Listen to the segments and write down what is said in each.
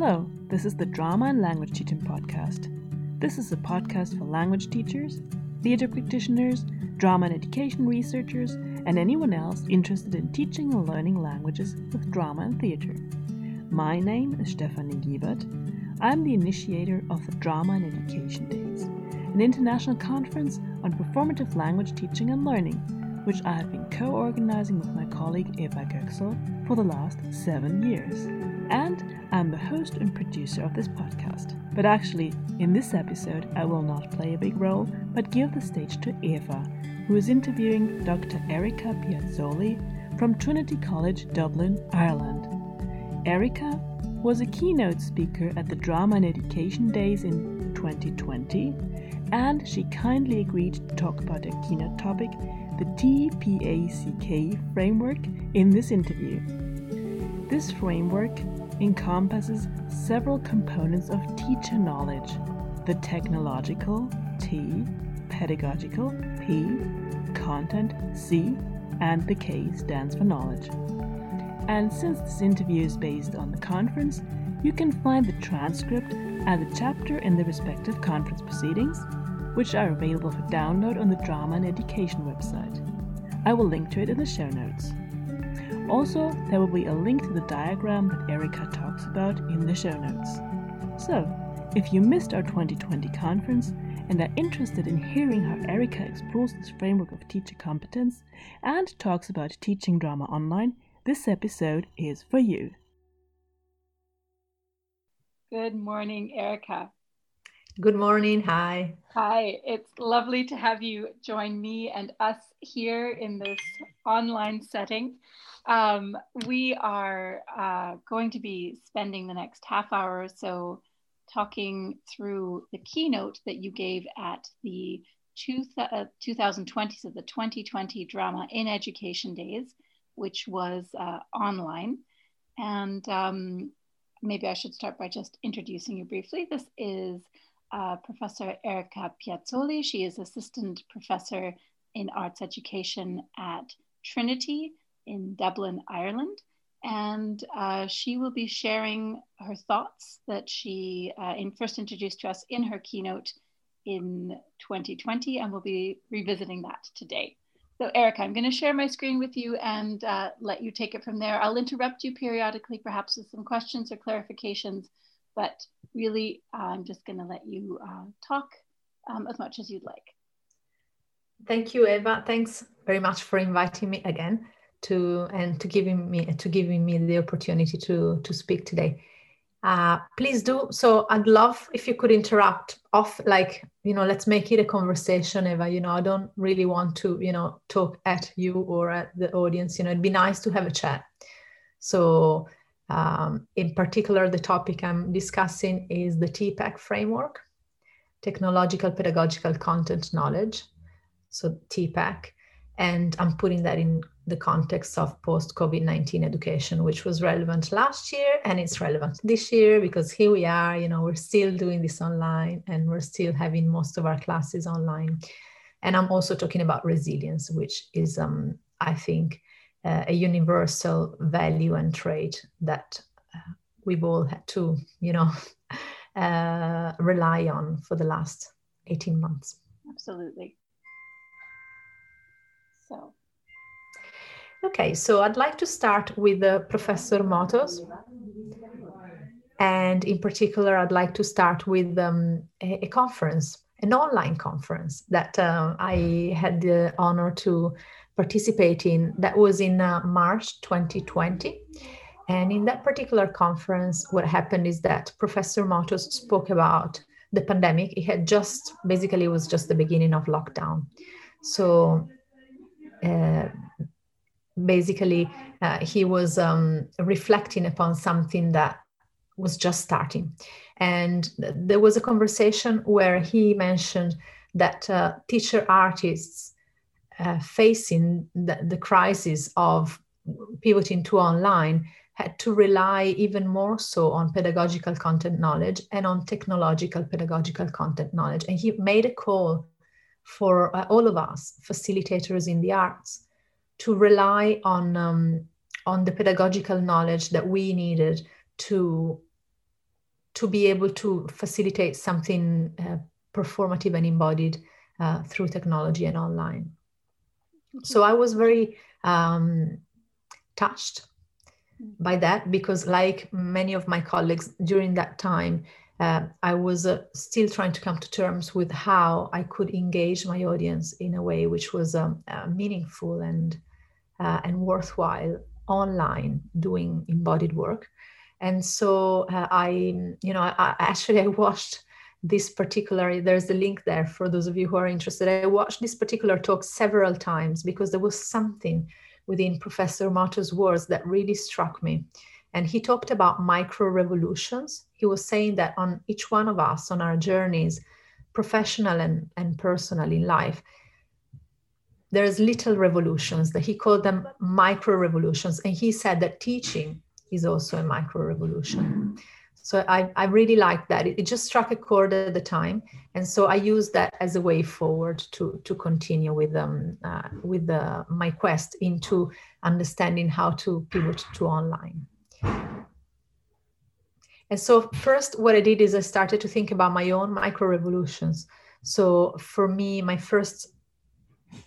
Hello, this is the Drama and Language Teaching Podcast. This is a podcast for language teachers, theatre practitioners, drama and education researchers, and anyone else interested in teaching and learning languages with drama and theatre. My name is Stefanie Giebert. I'm the initiator of the Drama and Education Days, an international conference on performative language teaching and learning, which I have been co organizing with my colleague Eva Göksel for the last seven years. And I'm the host and producer of this podcast. But actually, in this episode, I will not play a big role, but give the stage to Eva, who is interviewing Dr. Erika Piazzoli from Trinity College, Dublin, Ireland. Erika was a keynote speaker at the Drama and Education Days in 2020, and she kindly agreed to talk about her keynote topic, the TPACK framework, in this interview. This framework encompasses several components of teacher knowledge the technological, T, pedagogical, P, content, C, and the K stands for knowledge. And since this interview is based on the conference, you can find the transcript and the chapter in the respective conference proceedings, which are available for download on the Drama and Education website. I will link to it in the show notes. Also, there will be a link to the diagram that Erika talks about in the show notes. So, if you missed our 2020 conference and are interested in hearing how Erika explores this framework of teacher competence and talks about teaching drama online, this episode is for you. Good morning, Erika. Good morning. Hi. Hi. It's lovely to have you join me and us here in this online setting. Um, we are uh, going to be spending the next half hour or so talking through the keynote that you gave at the two uh, 2020, so the 2020 Drama in Education Days, which was uh, online. And um, maybe I should start by just introducing you briefly. This is uh, Professor Erika Piazzoli. She is Assistant Professor in Arts Education at Trinity in Dublin, Ireland. And uh, she will be sharing her thoughts that she uh, in first introduced to us in her keynote in 2020, and we'll be revisiting that today. So, Erika, I'm going to share my screen with you and uh, let you take it from there. I'll interrupt you periodically, perhaps with some questions or clarifications, but really, I'm just going to let you uh, talk um, as much as you'd like. Thank you, Eva. Thanks very much for inviting me again to and to giving me to giving me the opportunity to to speak today. Uh, please do so. I'd love if you could interrupt off, like you know, let's make it a conversation, Eva. You know, I don't really want to you know talk at you or at the audience. You know, it'd be nice to have a chat. So, um, in particular, the topic I'm discussing is the TPACK framework, technological pedagogical content knowledge. So TPACK, and I'm putting that in the context of post COVID 19 education, which was relevant last year and it's relevant this year because here we are, you know, we're still doing this online and we're still having most of our classes online. And I'm also talking about resilience, which is, um, I think, uh, a universal value and trait that uh, we've all had to, you know, uh, rely on for the last 18 months. Absolutely. So Okay, so I'd like to start with uh, Professor Motos. And in particular, I'd like to start with um, a, a, conference, an online conference that uh, I had the honor to participate in. That was in uh, March 2020. And in that particular conference, what happened is that Professor Motos spoke about the pandemic. It had just basically it was just the beginning of lockdown. So uh, basically uh, he was um, reflecting upon something that was just starting. And there was a conversation where he mentioned that uh, teacher artists uh, facing the, the crisis of pivoting to online had to rely even more so on pedagogical content knowledge and on technological pedagogical content knowledge. And he made a call for uh, all of us facilitators in the arts to rely on um, on the pedagogical knowledge that we needed to to be able to facilitate something uh, performative and embodied uh, through technology and online. So I was very um, touched by that because, like many of my colleagues during that time, uh, I was uh, still trying to come to terms with how I could engage my audience in a way which was um, uh, meaningful and uh, and worthwhile online doing embodied work. And so uh, I, you know, I, actually I watched this particular there's a link there for those of you who are interested. I watched this particular talk several times because there was something within professor Motos' words that really struck me. And he talked about micro revolutions he was saying that on each one of us on our journeys professional and, and personal in life there's little revolutions that he called them micro revolutions and he said that teaching is also a micro revolution so I, I really liked that. It, it, just struck a chord at the time, and so I used that as a way forward to to continue with um uh, with the, my quest into understanding how to pivot to online. And so first, what I did is I started to think about my own micro revolutions. So for me, my first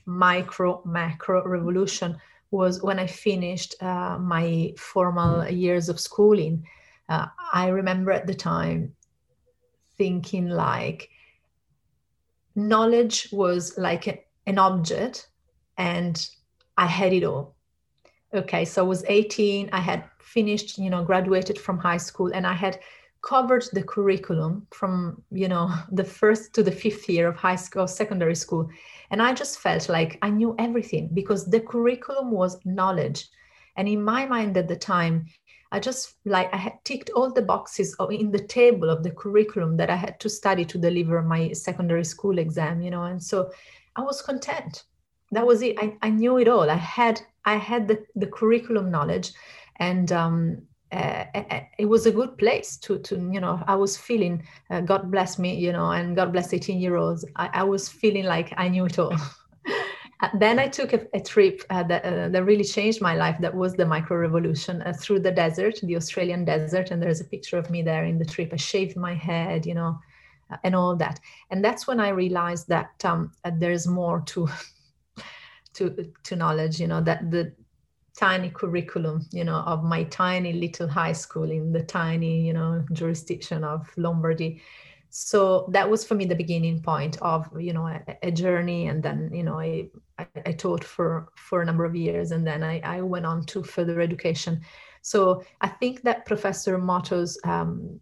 micro macro revolution was when I finished uh, my formal years of schooling uh, I remember at the time thinking like knowledge was like an object and I had it all. Okay, so I was 18, I had finished, you know, graduated from high school and I had covered the curriculum from, you know, the first to the fifth year of high school, secondary school. And I just felt like I knew everything because the curriculum was knowledge. And in my mind at the time, I just like I had ticked all the boxes in the table of the curriculum that I had to study to deliver my secondary school exam, you know, and so I was content. That was it. I, I knew it all. I had I had the, the curriculum knowledge, and um, uh, it was a good place to to you know I was feeling uh, God bless me, you know, and God bless eighteen year olds. I, I was feeling like I knew it all. Then I took a, a trip uh, that, uh, that really changed my life. That was the micro revolution uh, through the desert, the Australian desert. And there's a picture of me there in the trip. I shaved my head, you know, uh, and all that. And that's when I realized that um, there's more to, to, to knowledge, you know, that the tiny curriculum, you know, of my tiny little high school in the tiny, you know, jurisdiction of Lombardy. So that was for me the beginning point of you know a, a journey. And then you know I, I, I taught for for a number of years and then I, I went on to further education. So i think that professor Motos' um,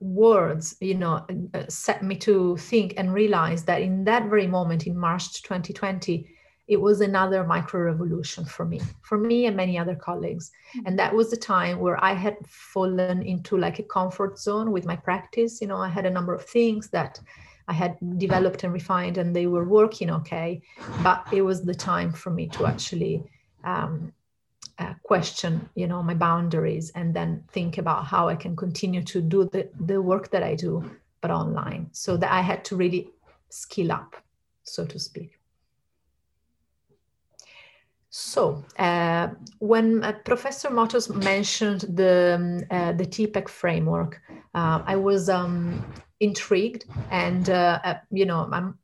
words you know uh, set me to think and realize that in that very moment in march 2020 it was another micro revolution for me for me and many other colleagues. Mm-hmm. and that was the time where i had fallen into like a comfort zone with my practice. You know i had a number of things that i had developed and refined and they were working okay. But it was the time for me to actually um, uh, question you know my boundaries and then think about how i can continue to do the, the work that i do but online. So that i had to really skill up so to speak so, uh, when uh, Professor Motos mentioned the um, uh, the TPACK framework, uh, I was um, intrigued, and uh, uh, you know, I'm,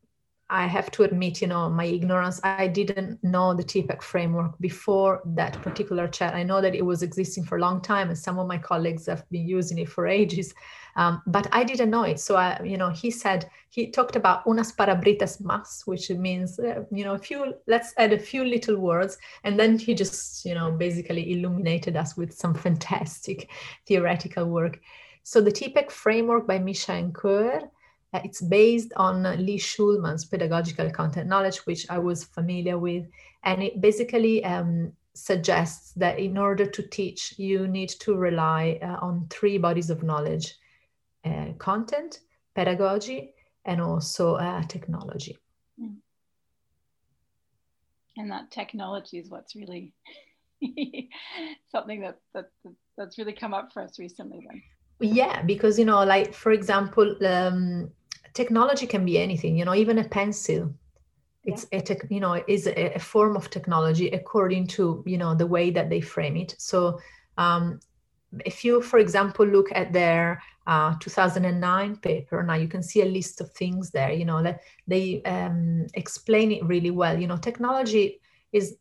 I have to admit, you know, my ignorance. I didn't know the TPACK framework before that particular chat. I know that it was existing for a long time, and some of my colleagues have been using it for ages. Um, but I didn't know it. So, I, you know, he said, he talked about unas palabritas más, which means, uh, you know, a few, let's add a few little words. And then he just, you know, basically illuminated us with some fantastic theoretical work. So the TPACK framework by Mishra and uh, it's based on Lee Shulman's pedagogical content knowledge, which I was familiar with. And it basically um, suggests that in order to teach, you need to rely uh, on three bodies of knowledge uh, content, pedagogy, and also uh, technology. Hmm. And that technology is what's really something that, that that's really come up for us recently. Then. Yeah, because you know, like for example, um, technology can be anything. You know, even a pencil it's yeah. a tech, you know is a, a, form of technology according to you know the way that they frame it so um, if you, for example, look at their uh, 2009 paper, now you can see a list of things there. You know, that they um, explain it really well. You know, technology is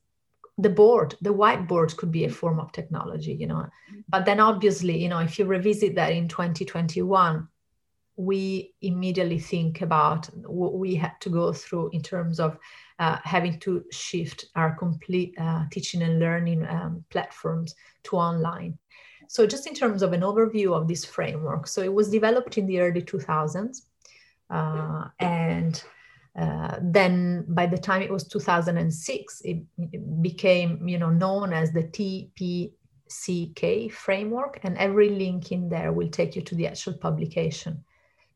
the board, the whiteboard could be a form of technology. You know, but then obviously, you know, if you revisit that in 2021, we immediately think about what we had to go through in terms of uh, having to shift our complete uh, teaching and learning um, platforms to online. So, just in terms of an overview of this framework, so it was developed in the early 2000s, uh, and uh, then by the time it was 2006, it, it became you know known as the TPCK framework, and every link in there will take you to the actual publication.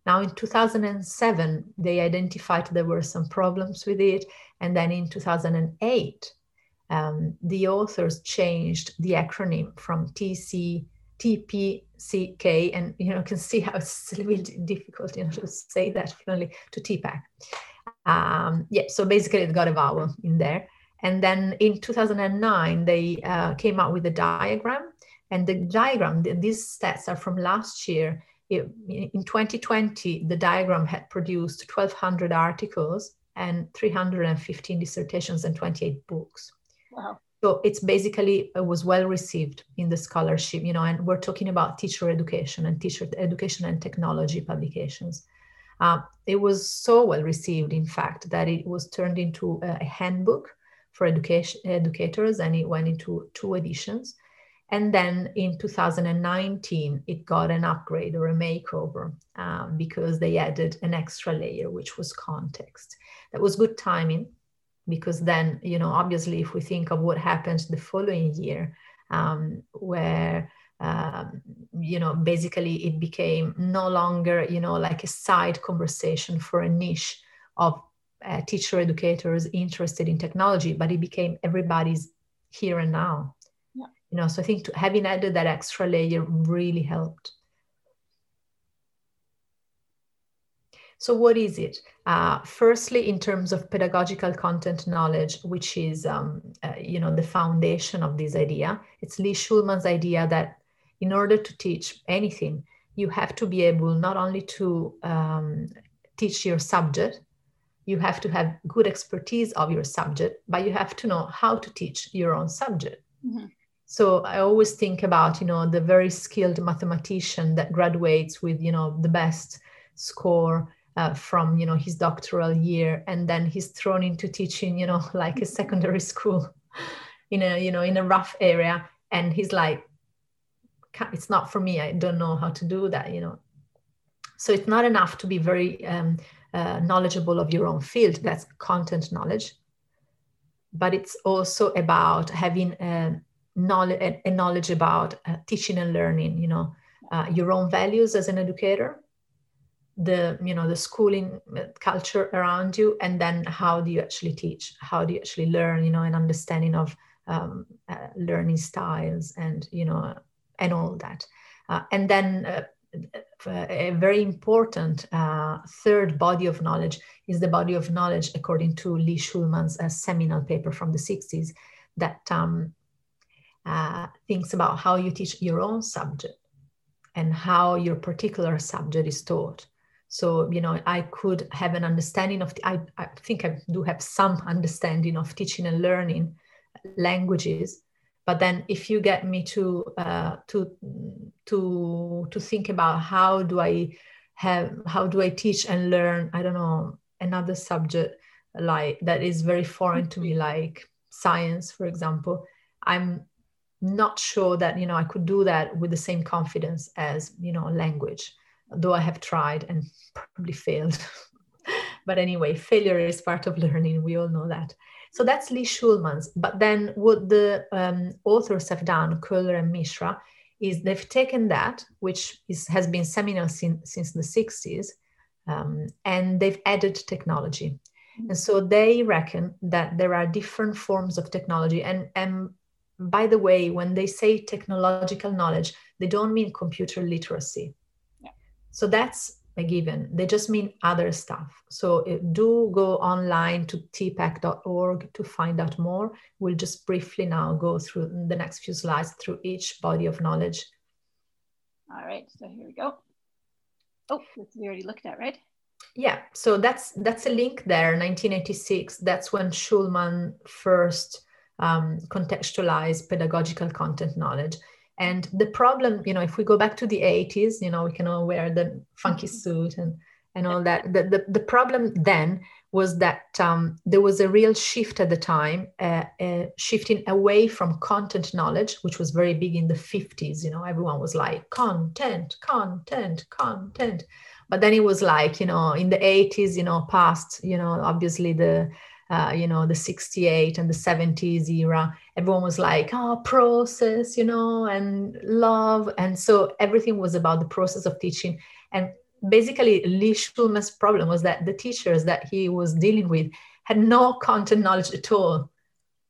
Now, in 2007, they identified there were some problems with it. And then in 2008, um, the authors changed the acronym from TC, TPCK, and you know, can see how it's a little bit difficult, you know, to say that fluently to TPACK. Um, yeah, so basically it got a vowel in there. And then in 2009, they uh, came out with a diagram. And the diagram, these stats are from last year, in 2020, the diagram had produced 1,200 articles and 315 dissertations and 28 books. Wow. So it's basically it was well received in the scholarship, you know, and we're talking about teacher education and teacher education and technology publications. Uh, it was so well received, in fact, that it was turned into a handbook for education educators, and it went into two editions. And then in 2019, it got an upgrade or a makeover um, because they added an extra layer, which was context. That was good timing because then, you know, obviously, if we think of what happened the following year, um, where um, you know basically it became no longer you know like a side conversation for a niche of uh, teacher educators interested in technology but it became everybody's here and now you know so i think to, having added that extra layer really helped. So what is it? Uh, firstly in terms of pedagogical content knowledge which is um, uh, you know the foundation of this idea it's lee shulman's idea that in order to teach anything you have to be able not only to um, teach your subject you have to have good expertise of your subject but you have to know how to teach your own subject. Mm-hmm. So I always think about, you know, the very skilled mathematician that graduates with, you know, the best score uh, from, you know, his doctoral year, and then he's thrown into teaching, you know, like a secondary school in a, you know, in a rough area, and he's like, it's not for me. I don't know how to do that, you know. So it's not enough to be very um, uh, knowledgeable of your own field. That's content knowledge, but it's also about having. Uh, knowledge knowledge about uh, teaching and learning you know uh, your own values as an educator the you know the schooling uh, culture around you and then how do you actually teach? How do you actually learn you know an understanding of um, uh, learning styles and you know and all that. Uh, and then uh, a very important uh, third body of knowledge is the body of knowledge according to lee shulman's seminal paper from the 60s that um, uh, things about how you teach your own subject and how your particular subject is taught. So, you know, I could have an understanding of, the, I, I think I do have some understanding of teaching and learning languages. But then if you get me to, uh, to, to, to think about how do I have, how do I teach and learn, I don't know, another subject like that is very foreign to me, like science, for example, I'm not sure that you know i could do that with the same confidence as you know language though i have tried and probably failed. But anyway failure is part of learning we all know that. So that's lee shulman's but then what the um, authors have done Koehler and mishra is they've taken that which is, has been seminal sin, since the 60s um, and they've added technology. And so they reckon that there are different forms of technology and, and by the way, when they say technological knowledge, they don't mean computer literacy. Yeah. So that's a given. They just mean other stuff. So uh, do go online to tpack.org to find out more. We'll just briefly now go through the next few slides through each body of knowledge All right, so here we go. Oh, we already looked at, right? Yeah, so that's that's a link there, 1986. That's when Shulman first um, contextualized pedagogical content knowledge. And the problem, you know, if we go back to the 80s, you know, we can all wear the funky mm-hmm. suit and and all that. The, the, the problem then was that um, there was a real shift at the time, uh, uh, shifting away from content knowledge, which was very big in the 50s. You know, everyone was like, content, content, content. But then it was like, you know, in the 80s, you know, past, you know, obviously the, uh, you know, the 68 and the 70s era, everyone was like, oh, process, you know, and love. And so everything was about the process of teaching. And basically Lee Shulman's problem was that the teachers that he was dealing with had no content knowledge at all.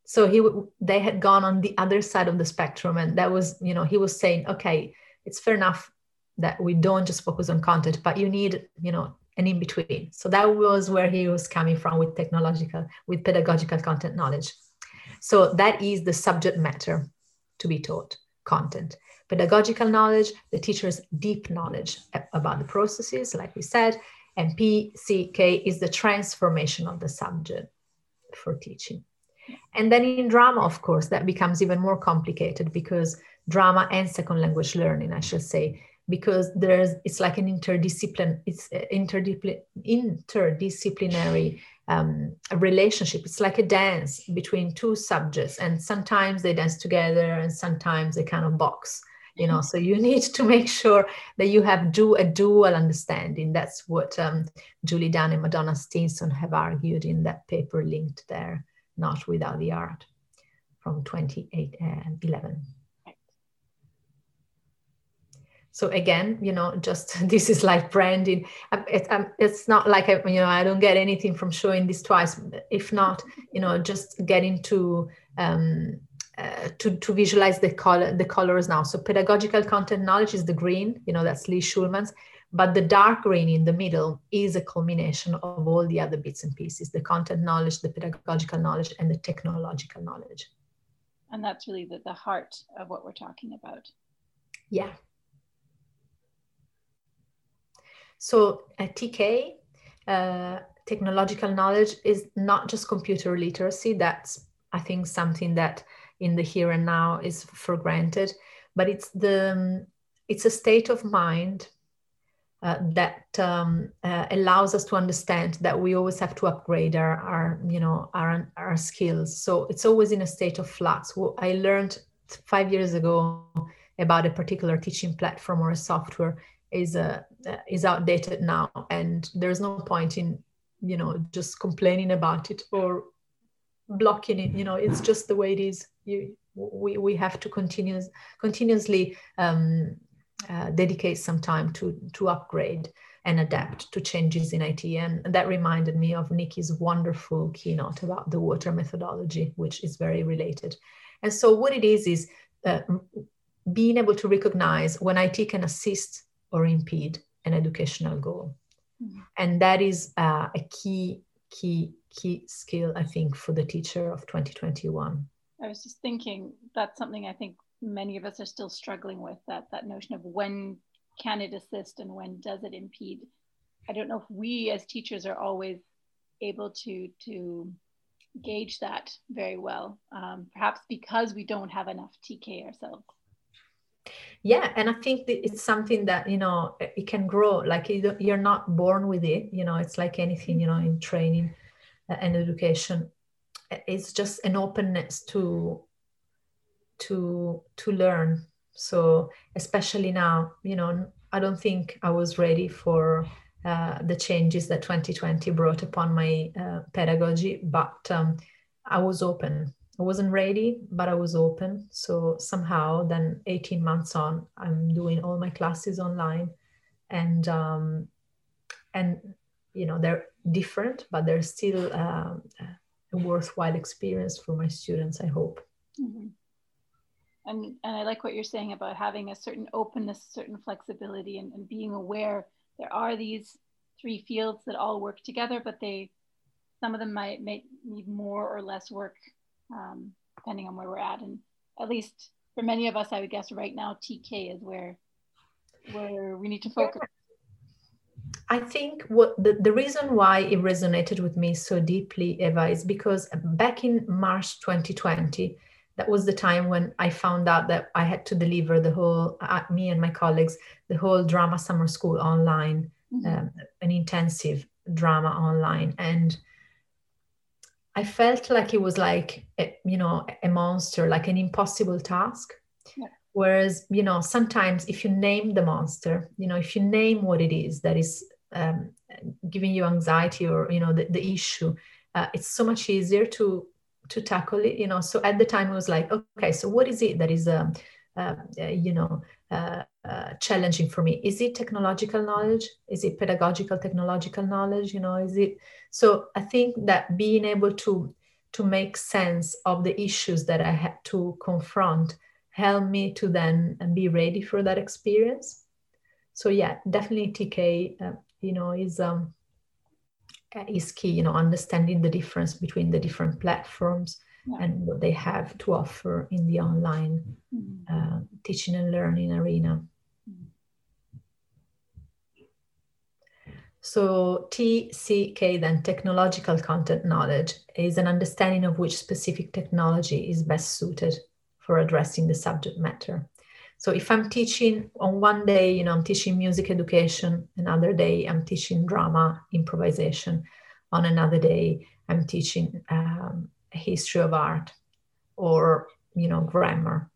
So he they had gone on the other side of the spectrum, and that was you know he was saying, okay, it's fair enough that we don't just focus on content, but you need you know an in between. So that was where he was coming from with technological, with pedagogical content knowledge. So that is the subject matter to be taught, content pedagogical knowledge, the teacher's deep knowledge about the processes, like we said, and PCK is the transformation of the subject for teaching. And then in drama, of course, that becomes even more complicated because drama and second language learning, I should say, because there's it's like an interdiscipline, it's interdisciplinary interdisciplinary um, relationship. It's like a dance between two subjects, and sometimes they dance together, and sometimes they kind of box you know? So you need to make sure that you have do a dual understanding. That's what um, julie dunn and madonna stinson have argued in that paper linked there not without the art from 2011 so again you know just this is like branding um, it, um, it's not like I, you know i don't get anything from showing this twice if not you know just getting to um, uh, to, to visualize the color the colors now. So pedagogical content knowledge is the green, you know, that's Lee Shulman's, but the dark green in the middle is a culmination of all the other bits and pieces, the content knowledge, the pedagogical knowledge, and the technological knowledge. And that's really the, the heart of what we're talking about. Yeah. So at TK, uh, technological knowledge is not just computer literacy. That's, I think, something that in the here and now is for granted but it's the it's a state of mind uh, that um, uh, allows us to understand that we always have to upgrade our, our you know our, our skills so it's always in a state of flux i learned five years ago about a particular teaching platform or a software is uh, is outdated now and there's no point in you know just complaining about it or blocking it you know it's just the way it is you we, we have to continuous, continuously um, uh, dedicate some time to to upgrade and adapt to changes in IT. And that reminded me of Nikki's wonderful keynote about the water methodology, which is very related. And so what it is is uh, being able to recognize when IT can assist or impede an educational goal. Mm-hmm. And that is uh, a key, key key skill, I think, for the teacher of 2021. I was just thinking that's something I think many of us are still struggling with that that notion of when can it assist and when does it impede. I don't know if we as teachers are always able to to gauge that very well, um, perhaps because we don't have enough TK ourselves. Yeah, and I think it's something that you know it can grow. Like you're not born with it. You know, it's like anything. You know, in training and education it's just an openness to to to learn so especially now you know i don't think i was ready for uh, the changes that 2020 brought upon my uh, pedagogy but um, i was open i wasn't ready but i was open so somehow then 18 months on i'm doing all my classes online and um, and you know they're different but they're still uh, a worthwhile experience for my students i hope mm-hmm. and and i like what you're saying about having a certain openness certain flexibility and, and being aware there are these three fields that all work together but they some of them might, might need more or less work um, depending on where we're at and at least for many of us i would guess right now tk is where where we need to focus? I think what the, the reason why it resonated with me so deeply, Eva, is because back in March 2020, that was the time when I found out that I had to deliver the whole, uh, me and my colleagues, the whole drama summer school online, mm-hmm. um, an intensive drama online. And I felt like it was like, a, you know, a monster, like an impossible task. Yeah. Whereas, you know, sometimes if you name the monster, you know, if you name what it is that is um, giving you anxiety or, you know, the, the issue, uh, it's so much easier to to tackle it you know so at the time it was like okay so what is it that is um, you know uh, uh, challenging for me. Is it technological knowledge? Is it pedagogical technological knowledge? You know is it? So i think that being able to to make sense of the issues that i had to confront helped me to then be ready for that experience. So yeah definitely tk uh, you know is um is key you know understanding the difference between the different platforms yeah. and what they have to offer in the online mm. uh, teaching and learning arena mm. so tck then technological content knowledge is an understanding of which specific technology is best suited for addressing the subject matter so if I'm teaching on one day, you know, I'm teaching music education, another day I'm teaching drama improvisation, on another day I'm teaching um, history of art or you know grammar.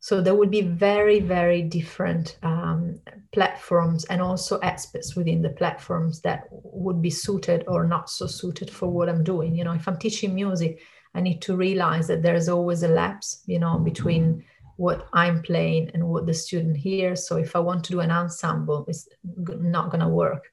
So there would be very very different um, platforms and also aspects within the platforms that would be suited or not so suited for what I'm doing. You know, if I'm teaching music, I need to realize that there's always a lapse, you know, between what I'm playing and what the student hears. So if I want to do an ensemble, it's not going to work,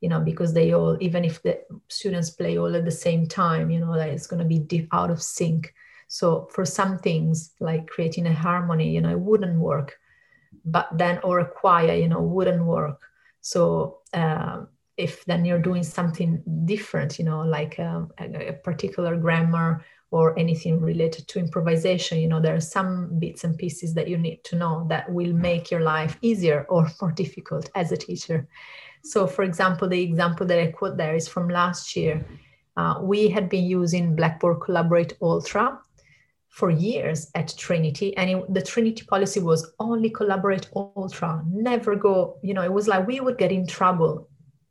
you know, because they all, even if the students play all at the same time, you know, that it's going to be deep out of sync. So for some things like creating a harmony, you know, it wouldn't work. But then, or a choir, you know, wouldn't work. So uh, if then you're doing something different, you know, like um, a, a particular grammar or anything related to improvisation you know there are some bits and pieces that you need to know that will make your life easier or more difficult as a teacher. So for example the example that i quote there is from last year. Uh, we had been using blackboard collaborate ultra for years at trinity and it, the trinity policy was only collaborate ultra never go you know it was like we would get in trouble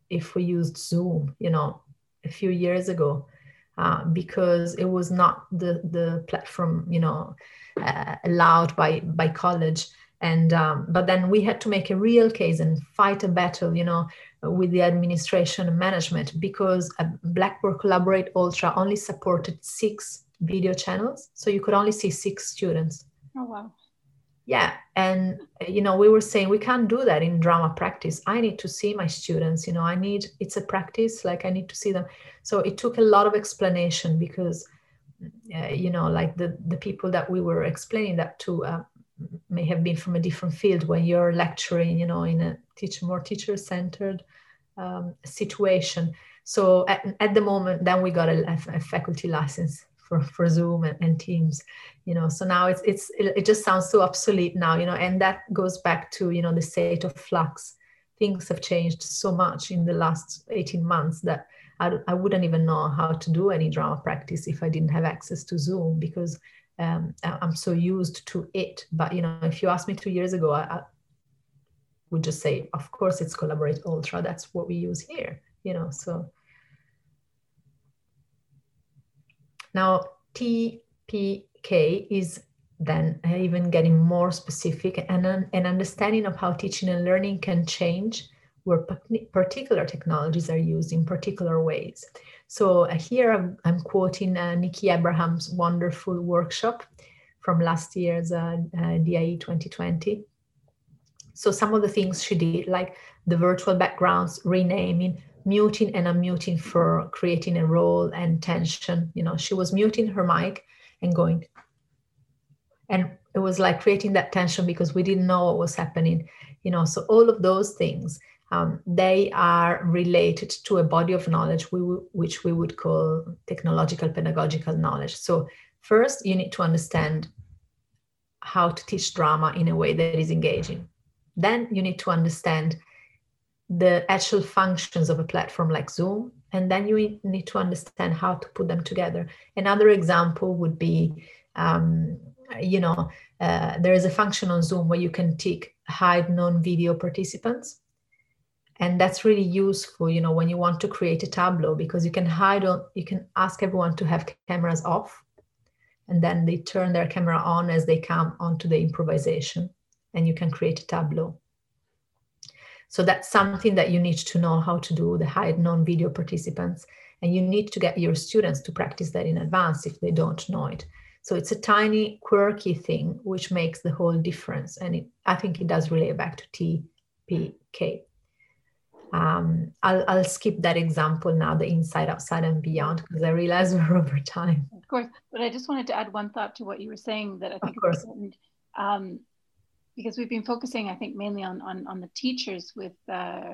if we used zoom you know a few years ago uh, because it was not the the platform you know uh, allowed by by college. And um, but then we had to make a real case and fight a battle you know with the administration and management because blackboard collaborate ultra only supported six video channels. So you could only see six students. Oh wow yeah and you know we were saying we can't do that in drama practice. I need to see my students you know i need it's a practice like i need to see them. So it took a lot of explanation because uh, you know like the the people that we were explaining that to uh, may have been from a different field. When you're lecturing you know in a teacher more teacher centered um, situation. So at, at, the moment then we got a, a faculty license for, for zoom and, and teams you know so now it's it's it just sounds so obsolete now you know and that goes back to you know the state of flux things have changed so much in the last 18 months that I, I wouldn't even know how to do any drama practice if I didn't have access to Zoom because um, I'm so used to it. But you know, if you asked me two years ago, I, I would just say, of course, it's Collaborate Ultra. That's what we use here. You know, so now TPK is then even getting more specific and an understanding of how teaching and learning can change where particular technologies are used in particular ways. So uh, here I'm, I'm quoting uh, Nikki Abraham's wonderful workshop from last year's uh, uh, DIE 2020. So some of the things she did, like the virtual backgrounds, renaming, muting and unmuting for creating a role and tension. You know, she was muting her mic and going. And it was like creating that tension because we didn't know what was happening you know. So all of those things um, they are related to a body of knowledge we w- which we would call technological pedagogical knowledge. So first you need to understand how to teach drama in a way that is engaging. Then you need to understand the actual functions of a platform like Zoom, and then you need to understand how to put them together. Another example would be, um, you know, uh, there is a function on Zoom where you can tick hide non-video participants. And that's really useful, you know, when you want to create a Tableau because you can hide on, you can ask everyone to have cameras off and then they turn their camera on as they come onto the improvisation and you can create a Tableau. So that's something that you need to know how to do the hide non-video participants. And you need to get your students to practice that in advance if they don't know it. So it's a tiny, quirky thing which makes the whole difference. And it, I think it does relate back to TPK. Um, I'll, I'll skip that example now, the inside, outside, and beyond, because I realize we're over time. Of course, but I just wanted to add one thought to what you were saying that I think is important. Um, because we've been focusing, I think, mainly on on, on the teachers with uh,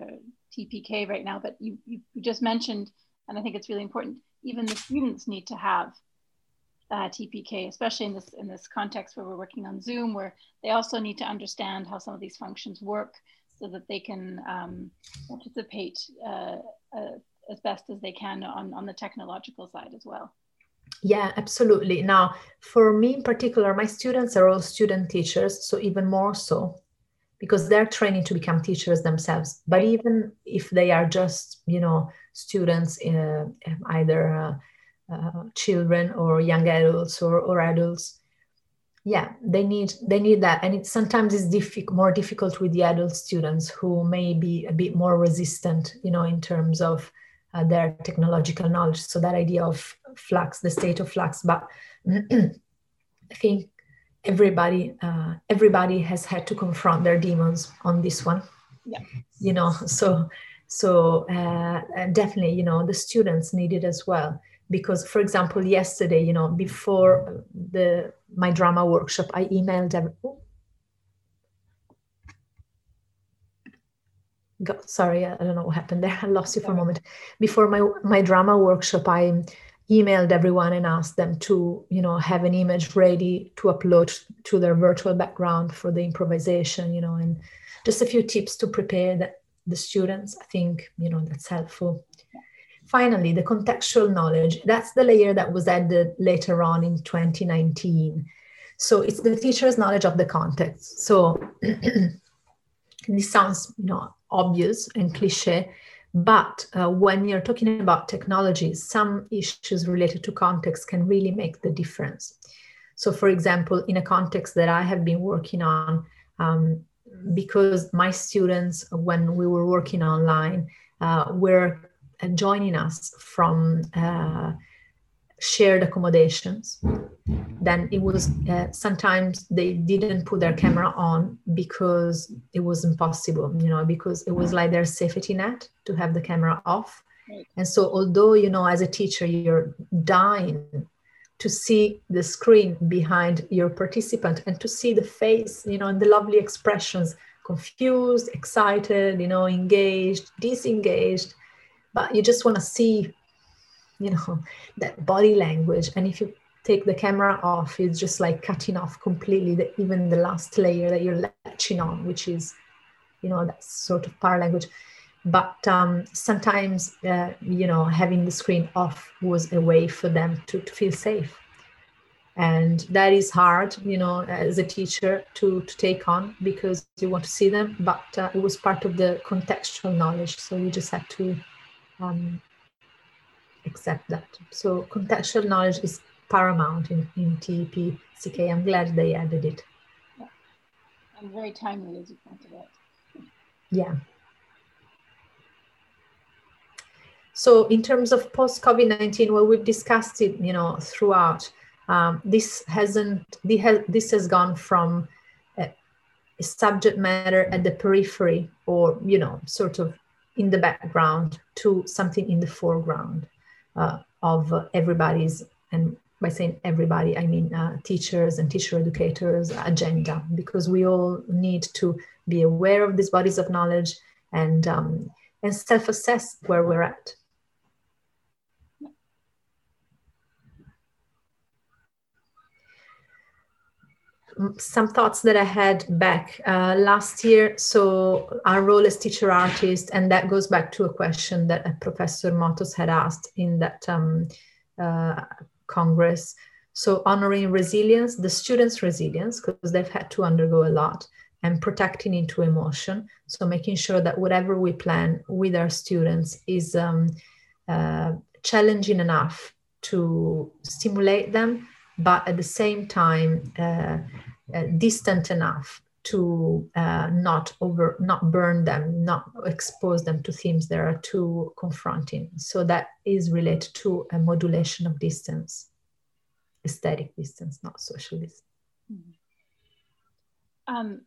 TPK right now. But you, you just mentioned, and I think it's really important. Even the students need to have uh, TPK, especially in this in this context where we're working on Zoom, where they also need to understand how some of these functions work, so that they can um, participate uh, uh as best as they can on on the technological side as well. Yeah, absolutely. Now, for me in particular, my students are all student teachers, so even more so because they're training to become teachers themselves. But even if they are just, you know, students, uh, either uh, uh, children or young adults or, or adults, yeah, they need they need that, and it sometimes is difficult, more difficult with the adult students who may be a bit more resistant, you know, in terms of uh, their technological knowledge. So that idea of flux, the state of flux. But I think everybody uh, everybody has had to confront their demons on this one. Yeah. You know, so so uh, definitely, you know, the students need it as well because for example yesterday you know before the my drama workshop i emailed every, sorry, I don't know what happened there. I lost you for a moment. Before my my drama workshop, I emailed everyone and asked them to, you know, have an image ready to upload to their virtual background for the improvisation, you know, and just a few tips to prepare the, the students. I think, you know, that's helpful. Finally, the contextual knowledge. That's the layer that was added later on in 2019. So it's the teacher's knowledge of the context. So this sounds, you know, obvious and cliche. But uh, when you're talking about technology, some issues related to context can really make the difference. So, for example, in a context that I have been working on, um, because my students, when we were working online, uh, were joining us from uh, shared accommodations then it was uh, sometimes they didn't put their camera on because it was impossible you know because it was like their safety net to have the camera off. And so although you know as a teacher you're dying to see the screen behind your participant and to see the face you know and the lovely expressions confused excited you know engaged disengaged but you just want to see you know that body language. And if you take the camera off it's just like cutting off completely the, even the last layer that you're latching on which is you know that sort of power language. But um, sometimes uh, you know having the screen off was a way for them to, to feel safe. And that is hard you know as a teacher to, to take on because you want to see them but uh, it was part of the contextual knowledge. So you just had to um, accept that. So contextual knowledge is paramount in, in TEP CK. I'm glad they added it. Yeah. And very timely, as you pointed out. Yeah. So in terms of post-COVID-19, well, we've discussed it, you know, throughout. Um, this hasn't, this has gone from a, a subject matter at the periphery or, you know, sort of in the background to something in the foreground uh, of everybody's, and by saying everybody, I mean uh, teachers and teacher educators' agenda, because we all need to be aware of these bodies of knowledge and um, and self-assess where we're at. Some thoughts that I had back uh, last year. So our role as teacher artist, and that goes back to a question that Professor Motos had asked in that um, uh, Congress. So honoring resilience, the students' resilience, because they've had to undergo a lot, and protecting into emotion. So making sure that whatever we plan with our students is um, uh, challenging enough to stimulate them but at the same time uh, uh, distant enough to uh, not over not burn them not expose them to themes that are too confronting so that is related to a modulation of distance aesthetic distance not social distance mm-hmm. um,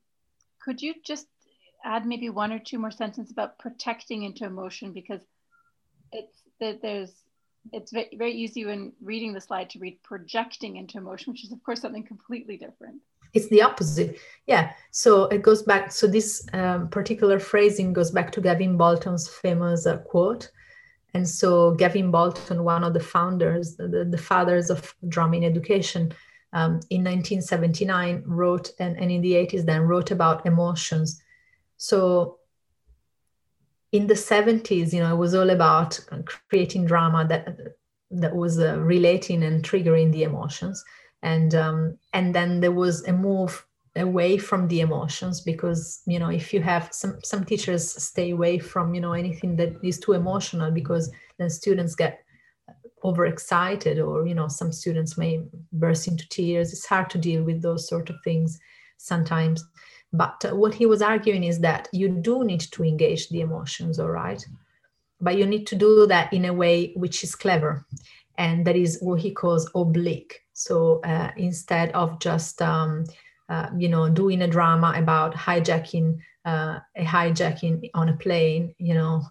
could you just add maybe one or two more sentences about protecting into emotion because it's that there's it's very, very easy when reading the slide to read projecting into emotion, which is of course something completely different. It's the opposite. Yeah. So it goes back. So this um, particular phrasing goes back to Gavin Bolton's famous uh, quote. And so Gavin Bolton, one of the founders, the, the fathers of drama in education, um, in 1979 wrote, and, and in the 80s then wrote about emotions. So in the 70s you know it was all about creating drama that that was uh, relating and triggering the emotions and um, and then there was a move away from the emotions because you know if you have some some teachers stay away from you know anything that is too emotional because then students get overexcited or you know some students may burst into tears it's hard to deal with those sort of things sometimes but what he was arguing is that you do need to engage the emotions, all right? But you need to do that in a way which is clever. And that is what he calls oblique. So uh, instead of just, um, uh, you know, doing a drama about hijacking, uh, a hijacking on a plane, you know,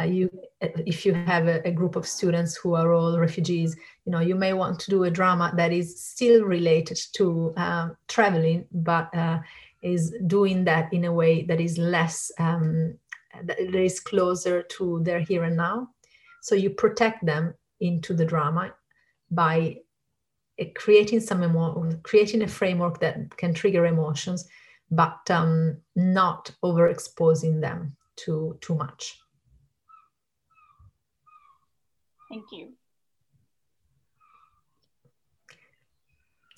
uh, you if you have a, a, group of students who are all refugees you know you may want to do a drama that is still related to uh, traveling but uh, is doing that in a way that is less um, that is closer to their here and now so you protect them into the drama by uh, creating some emo- creating a framework that can trigger emotions but um, not overexposing them to too much thank you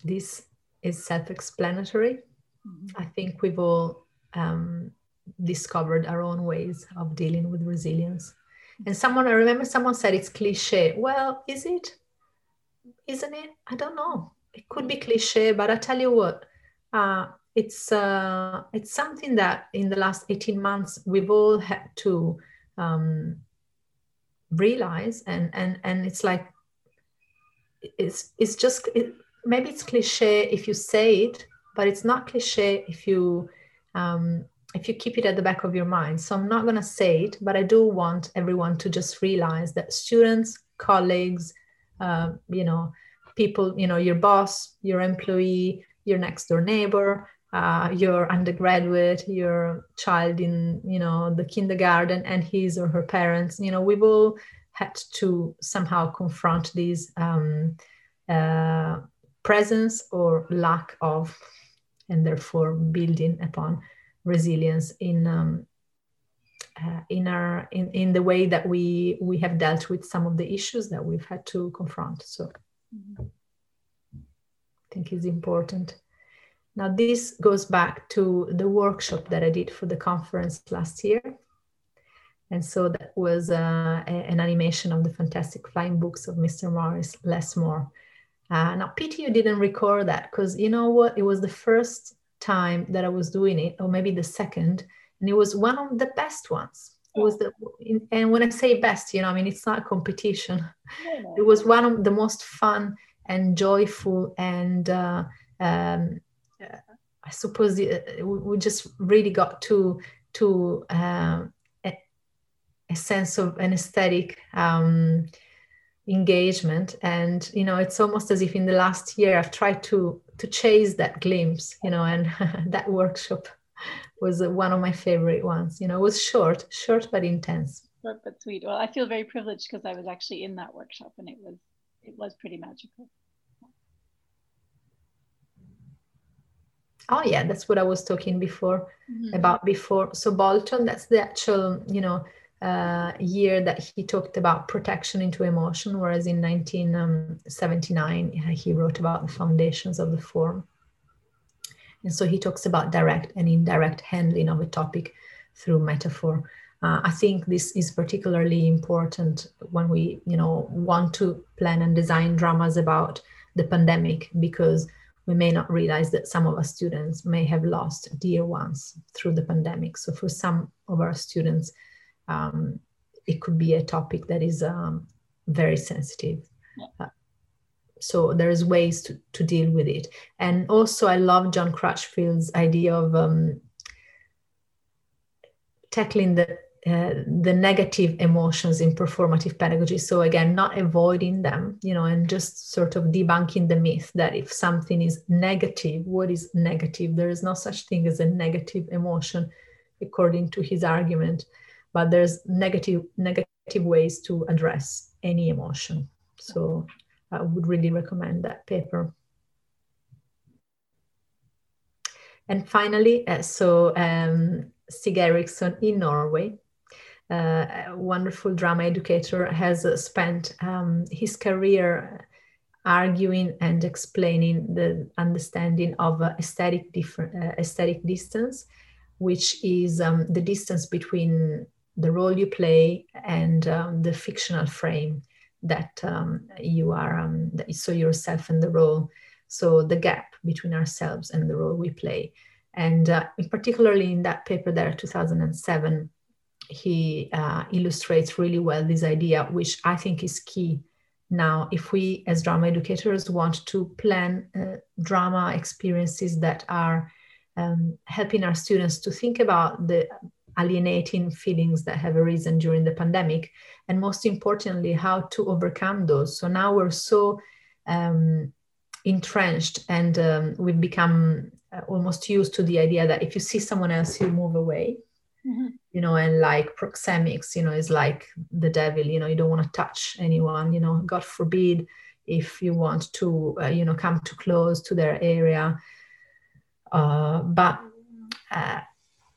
this is self-explanatory Mm-hmm. I think we've all um, discovered our own ways of dealing with resilience. And someone, I remember someone said it's cliche. Well, is it? Isn't it? I don't know. It could be cliche, but I tell you what, uh, it's uh, it's something that in the last 18 months we've all had to um, realize, and and and it's like it's it's just it, maybe it's cliche if you say it, but it's not cliche if you um, if you keep it at the back of your mind. So I'm not going to say it, but I do want everyone to just realize that students, colleagues, uh, you know, people, you know, your boss, your employee, your next door neighbor, uh, your undergraduate, your child in, you know, the kindergarten and his or her parents, you know, we've all had to somehow confront these um, uh, presence or lack of and therefore building upon resilience in um, uh, in our in, in the way that we we have dealt with some of the issues that we've had to confront so mm-hmm. i think is important now this goes back to the workshop that i did for the conference last year and so that was uh, a, an animation of the fantastic flying books of mr morris Lessmore uh, now, pity you didn't record that because you know what? It was the first time that I was doing it, or maybe the second, and it was one of the best ones. It was the, and when I say best, you know, I mean it's not a competition. It was one of the most fun and joyful, and uh, um, I suppose uh, we just really got to to um, a, a, sense of an aesthetic. Um, engagement. And you know it's almost as if in the last year i've tried to to chase that glimpse you know and that workshop was one of my favorite ones. You know it was short short but intense. Short but sweet. Well i feel very privileged because i was actually in that workshop and it was it was pretty magical. Oh yeah, that's what I was talking before mm-hmm. about before. So Bolton, that's the actual, you know, uh, year that he talked about protection into emotion, whereas in 1979 he wrote about the foundations of the form. And so he talks about direct and indirect handling of a topic through metaphor. Uh, I think this is particularly important when we, you know, want to plan and design dramas about the pandemic because we may not realize that some of our students may have lost dear ones through the pandemic. So for some of our students, um, it could be a topic that is um, very sensitive. Uh, so there's ways to, to deal with it. And also I love John Crutchfield's idea of um, tackling the uh, the negative emotions in performative pedagogy so again not avoiding them you know and just sort of debunking the myth that if something is negative what is negative there is no such thing as a negative emotion according to his argument but there's negative negative ways to address any emotion. So i would really recommend that paper. And finally uh, so um, Eriksson in Norway uh, a wonderful drama educator, has uh, spent um, his career arguing and explaining the understanding of uh, aesthetic different uh, aesthetic distance, which is um, the distance between the role you play and um, the fictional frame that um, you are um, that you saw yourself in the role. So the gap between ourselves and the role we play. And uh, particularly in that paper there, 2007, he uh, illustrates really well this idea, which I think is key now. If we, as drama educators, want to plan uh, drama experiences that are um, helping our students to think about the alienating feelings that have arisen during the pandemic, and most importantly, how to overcome those. So now we're so um, entrenched and um, we've become uh, almost used to the idea that if you see someone else, you move away mm-hmm. you know and like proxemics you know is like the devil you know you don't want to touch anyone you know god forbid if you want to uh, you know come too close to their area uh, but uh,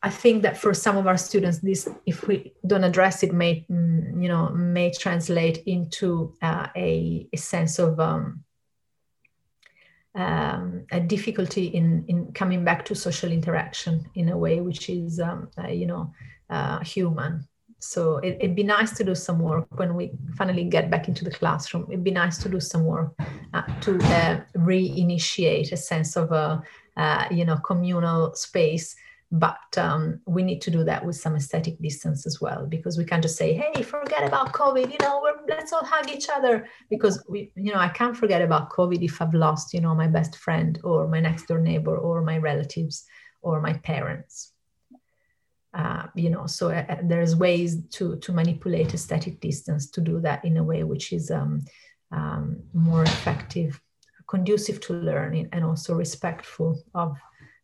I think that for some of our students, this, if we don't address it, may mm, you know may translate into uh, a, a sense of um, um, a difficulty in, in coming back to social interaction in a way which is, um, uh, you know, uh, human. So it, would be nice to do some work when we finally get back into the classroom. It'd be nice to do some work uh, to uh, reinitiate a sense of a, uh, you know, communal space but um, we need to do that with some aesthetic distance as well because we can't just say hey forget about covid you know let's all hug each other because we you know i can't forget about covid if i've lost you know my best friend or my next door neighbor or my relatives or my parents uh, you know so uh, uh there's ways to to manipulate aesthetic distance to do that in a way which is um, um, more effective conducive to learning and also respectful of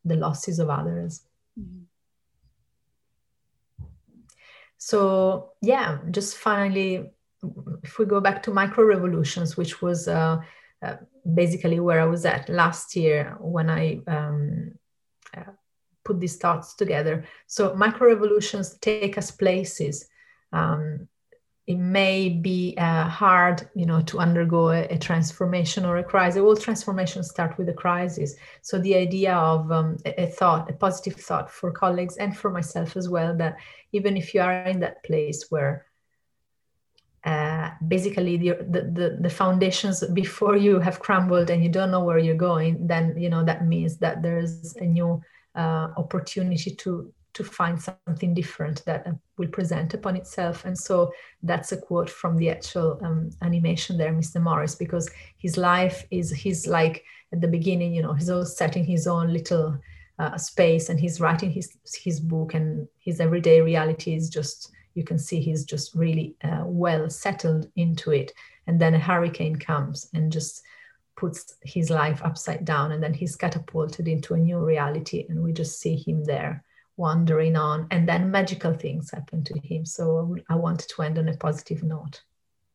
the losses of others. So yeah, just finally, if we go back to micro revolutions, which was uh, uh, basically where I was at last year when I um, uh, put these thoughts together. So micro revolutions take us places. Um, it may be uh, hard you know to undergo a, a, transformation or a crisis. All transformations start with a crisis. So the idea of um, a, thought a positive thought for colleagues and for myself as well that even if you are in that place where uh, basically the, the, the foundations before you have crumbled and you don't know where you're going then you know that means that there's a new uh, opportunity to to find something different that uh, will present upon itself. And so that's a quote from the actual um, animation there, Mr. Morris, because his life is, he's like at the beginning, you know, he's all setting his own little uh, space and he's writing his, his book and his everyday reality is just, you can see he's just really uh, well settled into it. And then a hurricane comes and just puts his life upside down and then he's catapulted into a new reality and we just see him there wandering on and then magical things happen to him. So i wanted to end on a positive note